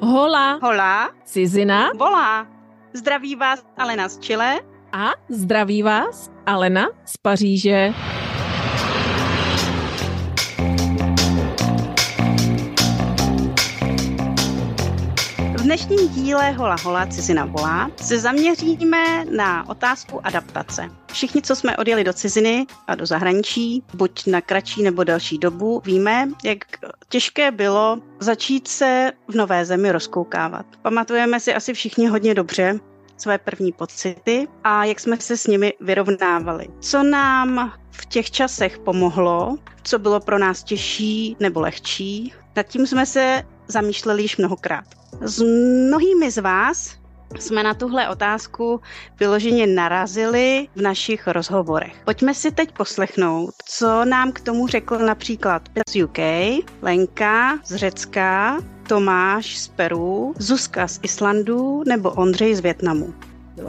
Hola. Hola. Cizina. Volá. Zdraví vás Alena z Chile. A zdraví vás Alena z Paříže. Dnešním díle Hola Hola Cizina volá se zaměříme na otázku adaptace. Všichni, co jsme odjeli do ciziny a do zahraničí, buď na kratší nebo delší dobu, víme, jak těžké bylo začít se v nové zemi rozkoukávat. Pamatujeme si asi všichni hodně dobře své první pocity a jak jsme se s nimi vyrovnávali. Co nám v těch časech pomohlo, co bylo pro nás těžší nebo lehčí, nad tím jsme se zamýšleli již mnohokrát. S mnohými z vás jsme na tuhle otázku vyloženě narazili v našich rozhovorech. Pojďme si teď poslechnout, co nám k tomu řekl například z UK, Lenka z Řecka, Tomáš z Peru, Zuzka z Islandu nebo Ondřej z Větnamu.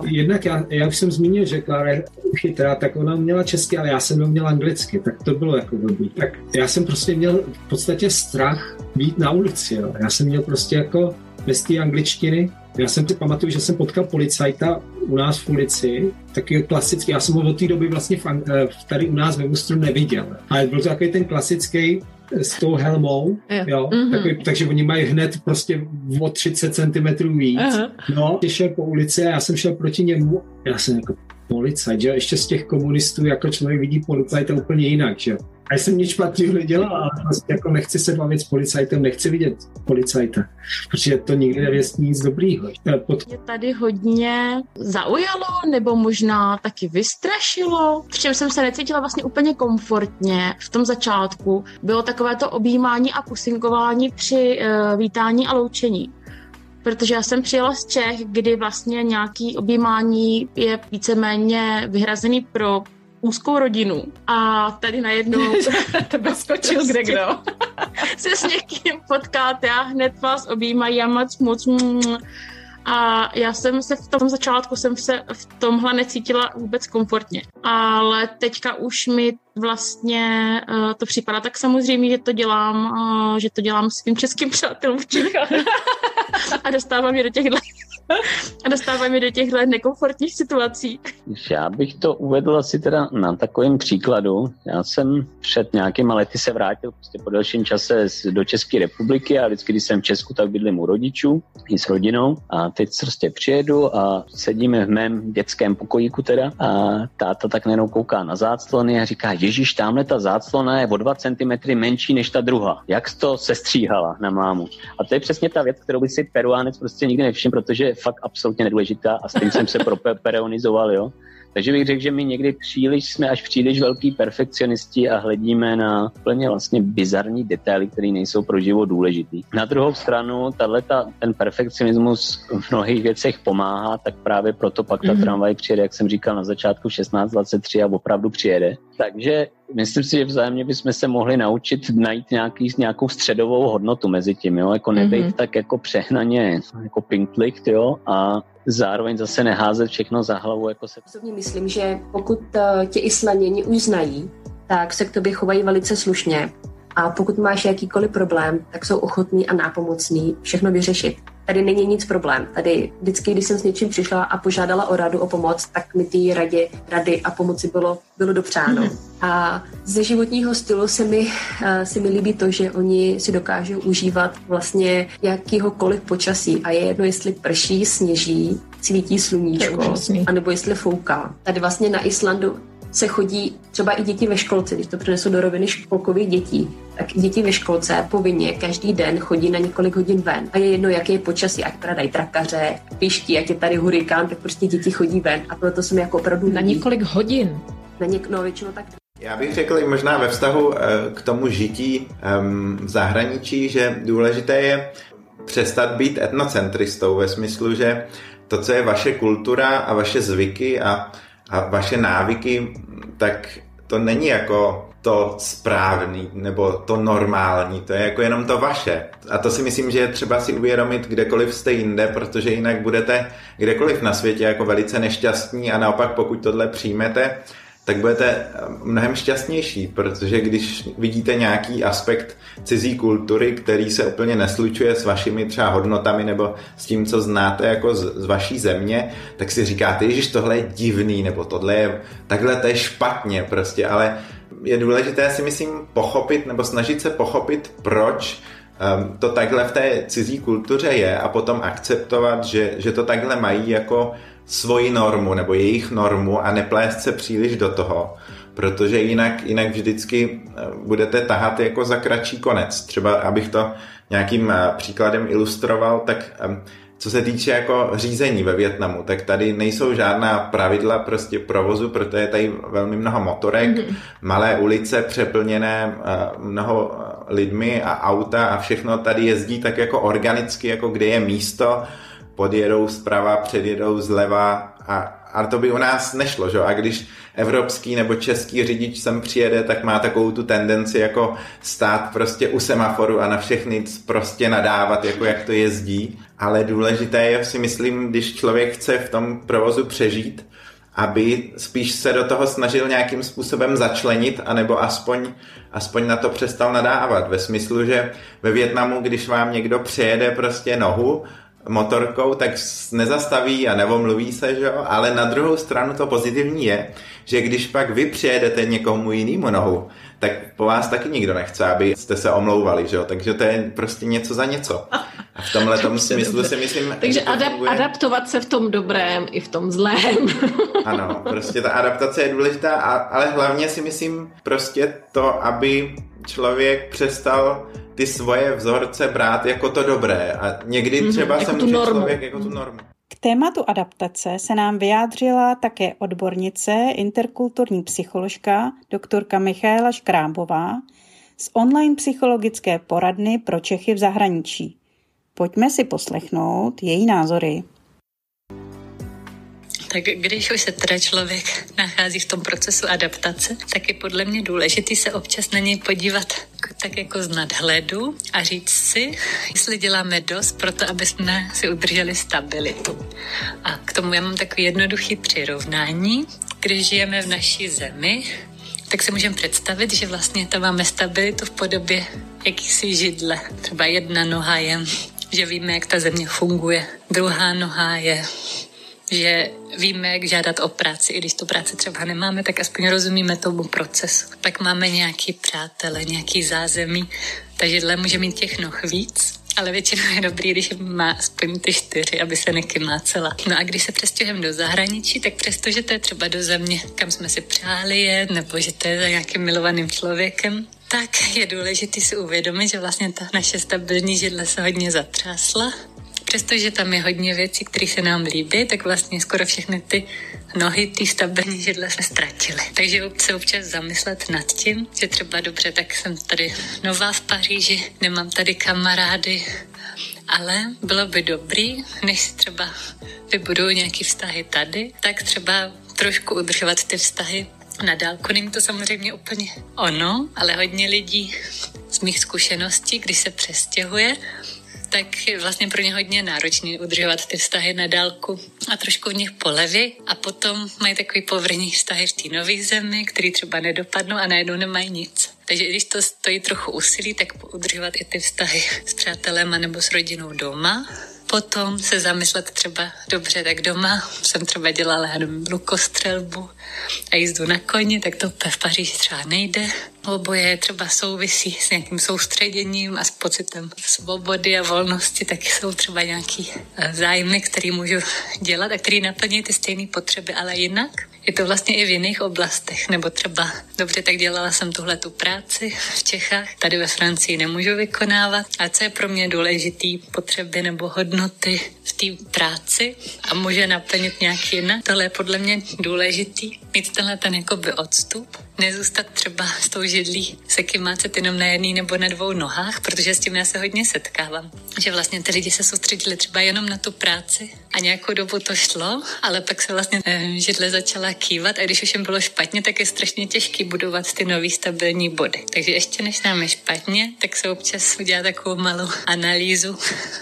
Jednak já, já už jsem zmínil, že Klára je chytrá, tak ona měla česky, ale já jsem měl anglicky, tak to bylo jako blbý. Tak já jsem prostě měl v podstatě strach být na ulici, jo. Já jsem měl prostě jako bez té angličtiny já jsem si pamatuju, že jsem potkal policajta u nás v ulici, taky klasický, já jsem ho od té doby vlastně v, eh, tady u nás ve Mustru neviděl. Ale byl to takový ten klasický eh, s tou helmou, jo, jo mm-hmm. takový, takže oni mají hned prostě o 30 cm víc. No, šel po ulici a já jsem šel proti němu, já jsem jako policajt, že ještě z těch komunistů jako člověk vidí policajta úplně jinak, že a jsem nic špatného nedělal, ale prostě jako nechci se bavit s policajtem, nechci vidět policajta, protože to nikdy nevěstí nic dobrýho. Pod... Mě tady hodně zaujalo, nebo možná taky vystrašilo, v čem jsem se necítila vlastně úplně komfortně v tom začátku, bylo takové to objímání a pusinkování při uh, vítání a loučení protože já jsem přijela z Čech, kdy vlastně nějaký objímání je víceméně vyhrazený pro úzkou rodinu a tady najednou to skočil kde kdo. se s někým potkáte a hned vás objímají a moc moc a já jsem se v tom začátku jsem se v tomhle necítila vůbec komfortně. Ale teďka už mi vlastně uh, to připadá tak samozřejmě, že to dělám, uh, že to dělám svým českým přátelům v Čechách a dostávám je do těchto a dostáváme do těchto nekomfortních situací. Já bych to uvedl asi teda na takovém příkladu. Já jsem před nějakýma lety se vrátil prostě po delším čase do České republiky a vždycky, když jsem v Česku, tak bydlím u rodičů i s rodinou a teď prostě přijedu a sedíme v mém dětském pokojíku teda a táta tak nejenom kouká na záclony a říká, Ježíš, tamhle ta záclona je o 2 cm menší než ta druhá. Jak to sestříhala na mámu? A to je přesně ta věc, kterou by si peruánec prostě nikdy nevšiml, protože je fakt absolutně nedůležitá a s tím jsem se propereonizoval, jo. Takže bych řekl, že my někdy příliš jsme až příliš velký perfekcionisti a hledíme na plně vlastně bizarní detaily, které nejsou pro život důležitý. Na druhou stranu, tato, ten perfekcionismus v mnohých věcech pomáhá, tak právě proto pak ta mm-hmm. tramvaj přijede, jak jsem říkal na začátku 16.23 a opravdu přijede. Takže myslím si, že vzájemně bychom se mohli naučit najít nějaký, nějakou středovou hodnotu mezi tím, jo? jako nebejt mm-hmm. tak jako přehnaně jako pinktlicht, jo, a zároveň zase neházet všechno za hlavu. Jako se... Osobně myslím, že pokud eh, tě Islanděni už znají, tak se k tobě chovají velice slušně a pokud máš jakýkoliv problém, tak jsou ochotní a nápomocní všechno vyřešit. Tady není nic problém. Tady vždycky, když jsem s něčím přišla a požádala o radu, o pomoc, tak mi ty radě, rady a pomoci bylo, bylo dopřáno. Mm-hmm. A ze životního stylu se mi, uh, se mi líbí to, že oni si dokážou užívat vlastně jakýhokoliv počasí. A je jedno, jestli prší, sněží, svítí sluníčko, anebo jestli fouká. Tady vlastně na Islandu se chodí třeba i děti ve školce, když to přinesou do roviny školkových dětí, tak děti ve školce povinně každý den chodí na několik hodin ven. A je jedno, jaké je počasí, ať pradají trakaře, pišti, ať je tady hurikán, tak prostě děti chodí ven. A proto jsem jako opravdu... Na několik hodin? Na něk, no, většinou tak já bych řekl i možná ve vztahu eh, k tomu žití v zahraničí, že důležité je přestat být etnocentristou ve smyslu, že to, co je vaše kultura a vaše zvyky a a vaše návyky, tak to není jako to správný nebo to normální, to je jako jenom to vaše. A to si myslím, že je třeba si uvědomit, kdekoliv jste jinde, protože jinak budete kdekoliv na světě jako velice nešťastní a naopak pokud tohle přijmete, tak budete mnohem šťastnější, protože když vidíte nějaký aspekt cizí kultury, který se úplně neslučuje s vašimi třeba hodnotami nebo s tím, co znáte jako z, z vaší země, tak si říkáte, že tohle je divný, nebo tohle je, takhle to je špatně prostě, ale je důležité si myslím pochopit nebo snažit se pochopit, proč um, to takhle v té cizí kultuře je a potom akceptovat, že, že to takhle mají jako svoji normu nebo jejich normu a neplést se příliš do toho, protože jinak, jinak vždycky eh, budete tahat jako za kratší konec. Třeba, abych to nějakým eh, příkladem ilustroval, tak co se týče jako řízení ve Větnamu, tak tady nejsou žádná pravidla prostě provozu, protože je tady velmi mnoho motorek, mm-hmm. malé ulice přeplněné eh, mnoho lidmi a auta a všechno tady jezdí tak jako organicky, jako kde je místo, podjedou zprava, předjedou zleva a, a to by u nás nešlo, že? A když evropský nebo český řidič sem přijede, tak má takovou tu tendenci jako stát prostě u semaforu a na všechny prostě nadávat, jako jak to jezdí. Ale důležité je si myslím, když člověk chce v tom provozu přežít, aby spíš se do toho snažil nějakým způsobem začlenit, anebo aspoň, aspoň na to přestal nadávat. Ve smyslu, že ve Větnamu, když vám někdo přejede prostě nohu, motorkou, tak nezastaví a nevomluví se, že jo? ale na druhou stranu to pozitivní je, že když pak vy přijedete někomu jinému nohu, tak po vás taky nikdo nechce, aby jste se omlouvali, že jo? takže to je prostě něco za něco. A v tomhle tom smyslu dobře. si myslím... Takže adap- funguje... adaptovat se v tom dobrém i v tom zlém. ano, prostě ta adaptace je důležitá, ale hlavně si myslím prostě to, aby člověk přestal ty svoje vzorce brát jako to dobré a někdy mhm, třeba mm-hmm, se může normu. člověk jako tu normu. K tématu adaptace se nám vyjádřila také odbornice, interkulturní psycholožka, doktorka Michaela Škrábová z online psychologické poradny pro Čechy v zahraničí. Pojďme si poslechnout její názory. Tak když už se teda člověk nachází v tom procesu adaptace, tak je podle mě důležitý se občas na něj podívat tak jako z nadhledu a říct si, jestli děláme dost pro to, aby jsme si udrželi stabilitu. A k tomu já mám takový jednoduchý přirovnání. Když žijeme v naší zemi, tak si můžeme představit, že vlastně tam máme stabilitu v podobě jakýsi židle. Třeba jedna noha je, že víme, jak ta země funguje. Druhá noha je že víme, jak žádat o práci, i když tu práci třeba nemáme, tak aspoň rozumíme tomu procesu. Pak máme nějaký přátele, nějaký zázemí, takže dle může mít těch noh víc, ale většinou je dobrý, když má aspoň ty čtyři, aby se nekymácela. No a když se přestěhujeme do zahraničí, tak přestože to je třeba do země, kam jsme si přáli jet, nebo že to je za nějakým milovaným člověkem, tak je důležité si uvědomit, že vlastně ta naše stabilní židle se hodně zatřásla přestože tam je hodně věcí, které se nám líbí, tak vlastně skoro všechny ty nohy, ty stabilní židle jsme ztratili. Takže se občas zamyslet nad tím, že třeba dobře, tak jsem tady nová v Paříži, nemám tady kamarády, ale bylo by dobrý, než třeba vybuduju nějaký vztahy tady, tak třeba trošku udržovat ty vztahy na dálku. Není to samozřejmě úplně ono, ale hodně lidí z mých zkušeností, když se přestěhuje, tak je vlastně pro ně hodně náročný udržovat ty vztahy na dálku a trošku v nich poleví a potom mají takový povrní vztahy v té nové zemi, který třeba nedopadnou a najednou nemají nic. Takže když to stojí trochu úsilí, tak udržovat i ty vztahy s přátelema nebo s rodinou doma potom se zamyslet třeba, dobře, tak doma jsem třeba dělala jenom lukostřelbu a jízdu na koni, tak to v Paříži třeba nejde. Oboje třeba souvisí s nějakým soustředěním a s pocitem svobody a volnosti, tak jsou třeba nějaký eh, zájmy, které můžu dělat a které naplní ty stejné potřeby, ale jinak je to vlastně i v jiných oblastech, nebo třeba, dobře, tak dělala jsem tuhle tu práci v Čechách, tady ve Francii nemůžu vykonávat. A co je pro mě důležitý, potřeby nebo hodnoty v té práci a může naplnit nějak jinak. Tohle je podle mě důležitý, mít tenhle ten jakoby odstup nezůstat třeba s tou židlí se kymácet jenom na jedné nebo na dvou nohách, protože s tím já se hodně setkávám. Že vlastně ty lidi se soustředili třeba jenom na tu práci a nějakou dobu to šlo, ale pak se vlastně eh, židle začala kývat a když už jim bylo špatně, tak je strašně těžký budovat ty nový stabilní body. Takže ještě než nám je špatně, tak se občas udělá takovou malou analýzu,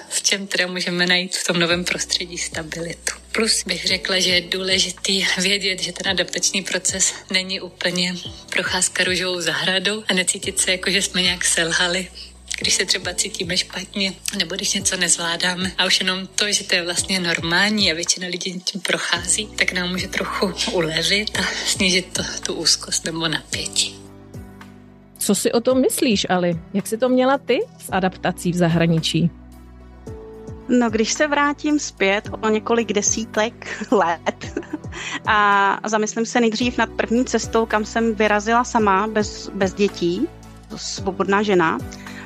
v čem teda můžeme najít v tom novém prostředí stabilitu. Plus bych řekla, že je důležitý vědět, že ten adaptační proces není úplně procházka růžovou zahradou a necítit se jako, že jsme nějak selhali když se třeba cítíme špatně, nebo když něco nezvládáme. A už jenom to, že to je vlastně normální a většina lidí tím prochází, tak nám může trochu ulevit a snížit to, tu úzkost nebo napětí. Co si o tom myslíš, Ali? Jak jsi to měla ty s adaptací v zahraničí? No, když se vrátím zpět o několik desítek let a zamyslím se nejdřív nad první cestou, kam jsem vyrazila sama, bez, bez dětí, svobodná žena,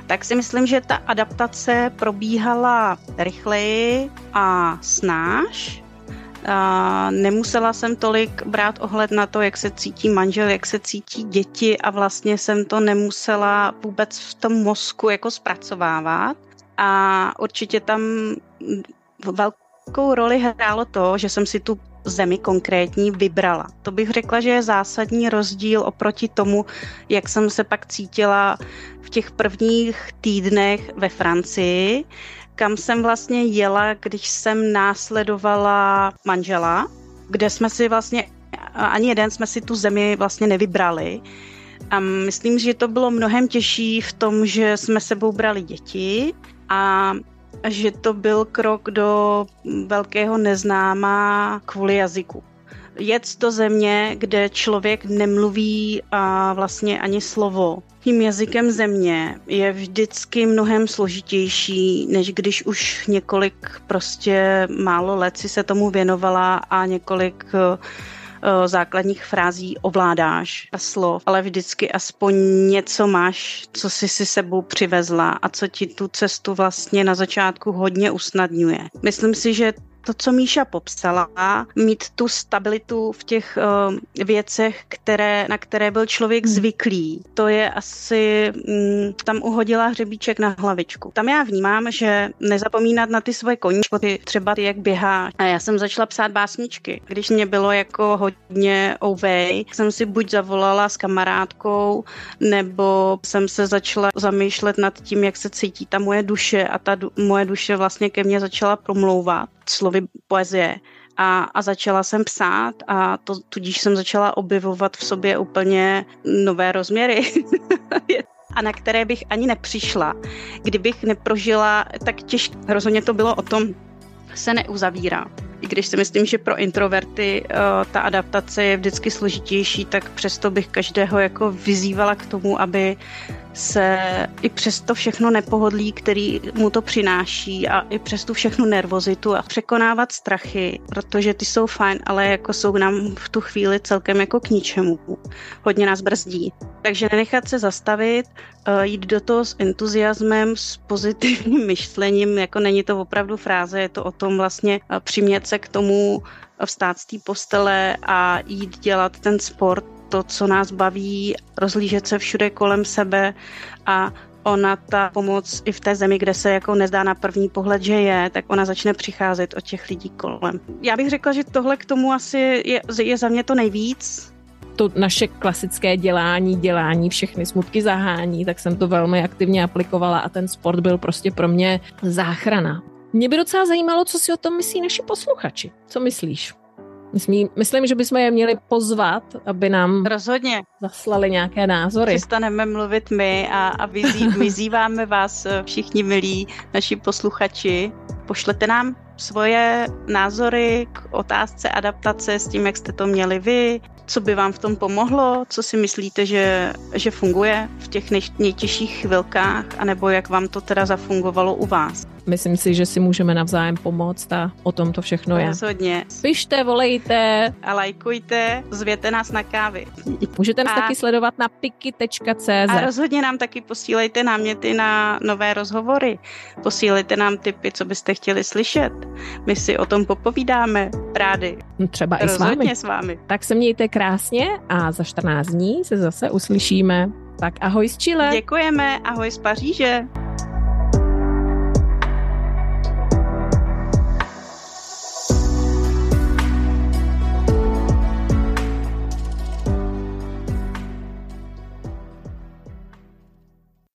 tak si myslím, že ta adaptace probíhala rychleji a snáš. A nemusela jsem tolik brát ohled na to, jak se cítí manžel, jak se cítí děti a vlastně jsem to nemusela vůbec v tom mozku jako zpracovávat. A určitě tam velkou roli hrálo to, že jsem si tu zemi konkrétní vybrala. To bych řekla, že je zásadní rozdíl oproti tomu, jak jsem se pak cítila v těch prvních týdnech ve Francii, kam jsem vlastně jela, když jsem následovala manžela, kde jsme si vlastně, ani jeden jsme si tu zemi vlastně nevybrali. A myslím, že to bylo mnohem těžší v tom, že jsme sebou brali děti a že to byl krok do velkého neznáma kvůli jazyku. Jet do země, kde člověk nemluví a vlastně ani slovo. Tím jazykem země je vždycky mnohem složitější, než když už několik prostě málo let si se tomu věnovala a několik Eh, základních frází ovládáš a slov, ale vždycky aspoň něco máš, co jsi si sebou přivezla a co ti tu cestu vlastně na začátku hodně usnadňuje. Myslím si, že to, co Míša popsala, mít tu stabilitu v těch uh, věcech, které, na které byl člověk hmm. zvyklý, to je asi, um, tam uhodila hřebíček na hlavičku. Tam já vnímám, že nezapomínat na ty svoje koníčky, třeba ty, jak běhá. A já jsem začala psát básničky. Když mě bylo jako hodně ovej, jsem si buď zavolala s kamarádkou, nebo jsem se začala zamýšlet nad tím, jak se cítí ta moje duše a ta du- moje duše vlastně ke mně začala promlouvat slovy poezie. A, a začala jsem psát a to, tudíž jsem začala objevovat v sobě úplně nové rozměry. a na které bych ani nepřišla, kdybych neprožila tak těžké. Rozhodně to bylo o tom se neuzavírá. I když si myslím, že pro introverty uh, ta adaptace je vždycky složitější, tak přesto bych každého jako vyzývala k tomu, aby se i přes to všechno nepohodlí, který mu to přináší a i přes tu všechnu nervozitu a překonávat strachy, protože ty jsou fajn, ale jako jsou nám v tu chvíli celkem jako k ničemu. Hodně nás brzdí. Takže nenechat se zastavit, eh, jít do toho s entuziasmem, s pozitivním myšlením, jako není to opravdu fráze, je to o tom vlastně eh, přimět se k tomu vstát z té postele a jít dělat ten sport to, co nás baví, rozlížet se všude kolem sebe a ona ta pomoc i v té zemi, kde se jako nezdá na první pohled, že je, tak ona začne přicházet od těch lidí kolem. Já bych řekla, že tohle k tomu asi je, je za mě to nejvíc, to naše klasické dělání, dělání, všechny smutky zahání, tak jsem to velmi aktivně aplikovala a ten sport byl prostě pro mě záchrana. Mě by docela zajímalo, co si o tom myslí naši posluchači. Co myslíš? Myslím, myslím, že bychom je měli pozvat, aby nám Rozhodně. zaslali nějaké názory. Přestaneme mluvit my a, a vyzý, vyzýváme vás eh, všichni milí naši posluchači. Pošlete nám svoje názory k otázce adaptace s tím, jak jste to měli vy, co by vám v tom pomohlo, co si myslíte, že, že funguje v těch nejtěžších chvilkách, anebo jak vám to teda zafungovalo u vás. Myslím si, že si můžeme navzájem pomoct a o tom to všechno je. Rozhodně. Pište, volejte. A lajkujte, zvěte nás na kávy. Můžete nás a... taky sledovat na piky.cz. A rozhodně nám taky posílejte náměty na nové rozhovory. Posílejte nám tipy, co byste chtěli slyšet. My si o tom popovídáme rádi. Třeba i s vámi. s vámi. Tak se mějte krásně a za 14 dní se zase uslyšíme. Tak ahoj z Chile. Děkujeme, ahoj z Paříže.